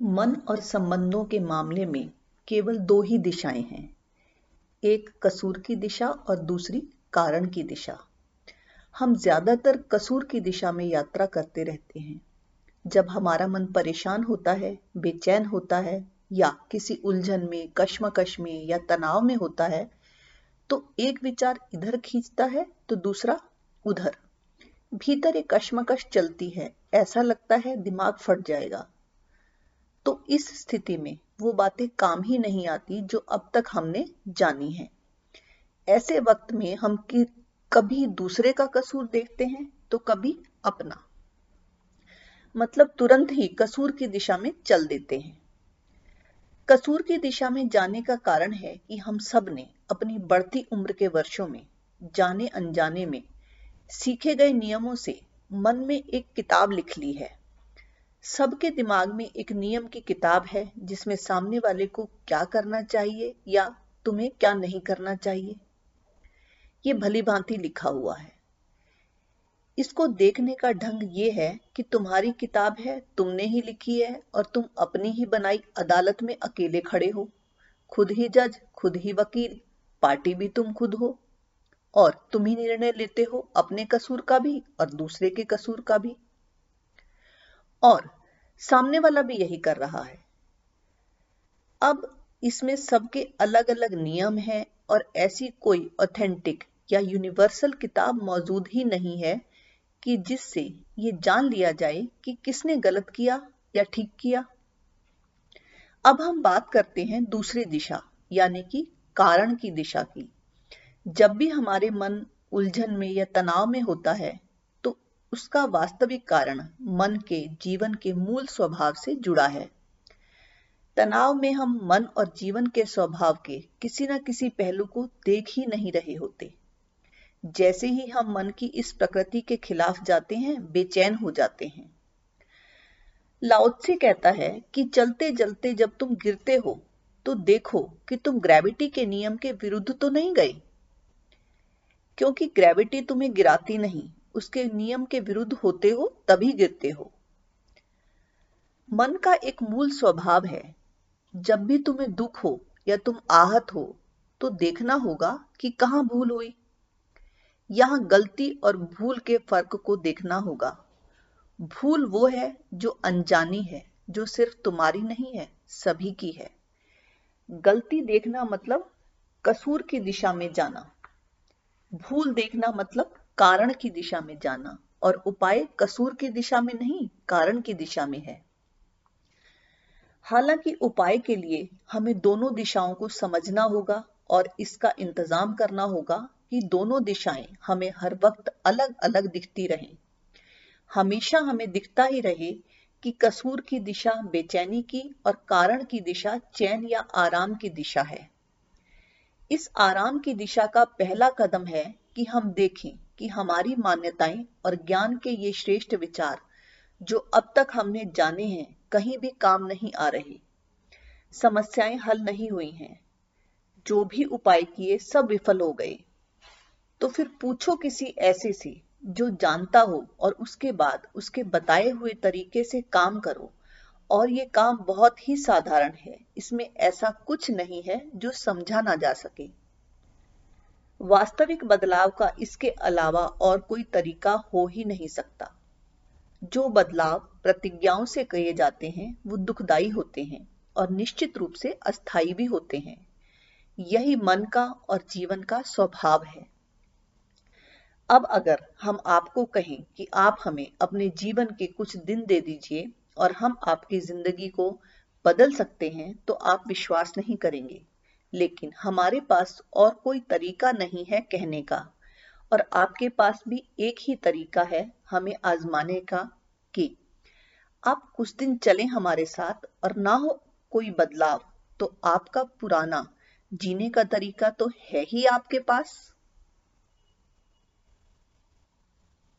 मन और संबंधों के मामले में केवल दो ही दिशाएँ हैं, एक कसूर की दिशा और दूसरी कारण की दिशा। हम ज़्यादातर कसूर की दिशा में यात्रा करते रहते हैं। जब हमारा मन परेशान होता है, बेचैन होता है, या किसी उलझन में, कश्मकश में या तनाव में होता है तो एक विचार इधर खींचता है तो दूसरा उधर। भीतर एक कश्मकश चलती है, ऐसा लगता है दिमाग फट जाएगा। तो इस स्थिति में वो बातें काम ही नहीं आती जो अब तक हमने जानी है। ऐसे वक्त में हम कि, कभी दूसरे का कसूर देखते हैं तो कभी अपना। मतलब तुरंत ही कसूर की दिशा में चल देते हैं। कसूर की दिशा में जाने का कारण है कि हम सबने अपनी बढ़ती उम्र के वर्षों में जाने अनजाने में, सीखे गए नियमों से मन में एक किताब लिख ली है। सबके दिमाग में एक नियम की किताब है जिसमें सामने वाले को क्या करना चाहिए या तुम्हें क्या नहीं करना चाहिए। ये भली भांति लिखा हुआ है। इसको देखने का ढंग ये है कि तुम्हारी किताब है, तुमने ही लिखी है और तुम अपनी ही बनाई अदालत में अकेले खड़े हो। खुद ही जज, खुद ही वकील, पार्टी भी तुम खुद हो। और तुम ही निर्णय लेते हो अपने कसूर का भी और दूसरे के कसूर का भी। और सामने वाला भी यही कर रहा है। अब इसमें सबके अलग अलग नियम हैं और ऐसी कोई ऑथेंटिक या यूनिवर्सल किताब मौजूद ही नहीं है कि जिससे ये जान लिया जाए कि किसने गलत किया या ठीक किया। अब हम बात करते हैं दूसरी दिशा, यानी कि कारण की दिशा की। जब भी हमारे मन उलझन में या तनाव में होता है उसका वास्तविक कारण मन के जीवन के मूल स्वभाव से जुड़ा है। तनाव में हम मन और जीवन के स्वभाव के किसी न किसी पहलू को देख ही नहीं रहे होते। जैसे ही हम मन की इस प्रकृति के खिलाफ जाते हैं, बेचैन हो जाते हैं। लाओत्से कहता है कि चलते चलते जब तुम गिरते हो तो देखो कि तुम ग्रेविटी के नियम के विरुद्ध तो नहीं गए? क्योंकि ग्रेविटी तुम्हें गिराती नहीं उसके नियम के विरुद्ध होते हो, तभी गिरते हो। मन का एक मूल स्वभाव है, जब भी तुम्हें दुख हो या तुम आहत हो तो देखना होगा कि कहाँ भूल हुई। यहाँ गलती और भूल के फ़र्क को देखना होगा। भूल वो है जो अनजानी है, जो सिर्फ़ तुम्हारी नहीं है, सभी की है। गलती देखना मतलब कसूर की दिशा में जाना। भूल देखना मतलब कारण की दिशा में जाना और उपाय कसूर की दिशा में नहीं, कारण की दिशा में है। हालाँकि उपाय के लिए हमें दोनों दिशाओं को समझना होगा और इसका इंतज़ाम करना होगा कि दोनों दिशाएँ हमें हर वक्त अलग अलग दिखती रहें। हमेशा हमें दिखता ही रहे कि कसूर की दिशा बेचैनी की और कारण की दिशा चैन या आराम की दिशा है। इस आराम की दिशा का पहला कदम है कि हम देखें कि हमारी मान्यताएँ और ज्ञान के ये श्रेष्ठ विचार, जो अब तक हमने जाने हैं, कहीं भी काम नहीं आ रहे। समस्याएँ हल नहीं हुई हैं। जो भी उपाय किए, सब विफल हो गए। तो फिर पूछो किसी ऐसे से, जो जानता हो और उसके बाद उसके बताए हुए तरीके से काम करो। और ये काम बहुत ही साधारण है। इसमें ऐसा कुछ नहीं है जो समझा ना जा सके। वास्तविक बदलाव का इसके अलावा और कोई तरीका हो ही नहीं सकता। जो बदलाव प्रतिज्ञाओं से किए जाते हैं, वो दुखदाई होते हैं और निश्चित रूप से अस्थायी भी होते हैं। यही मन का और जीवन का स्वभाव है। अब अगर हम आपको कहें कि आप हमें अपने जीवन के कुछ दिन दे दीजिए और हम आपकी ज़िंदगी को बदल सकते हैं तो आप विश्वास नहीं करेंगे। लेकिन हमारे पास और कोई तरीका नहीं है कहने का। और आपके पास भी एक ही तरीका है हमें आजमाने का कि आप कुछ दिन चलें हमारे साथ और ना हो कोई बदलाव तो आपका पुराना जीने का तरीका तो है ही आपके पास।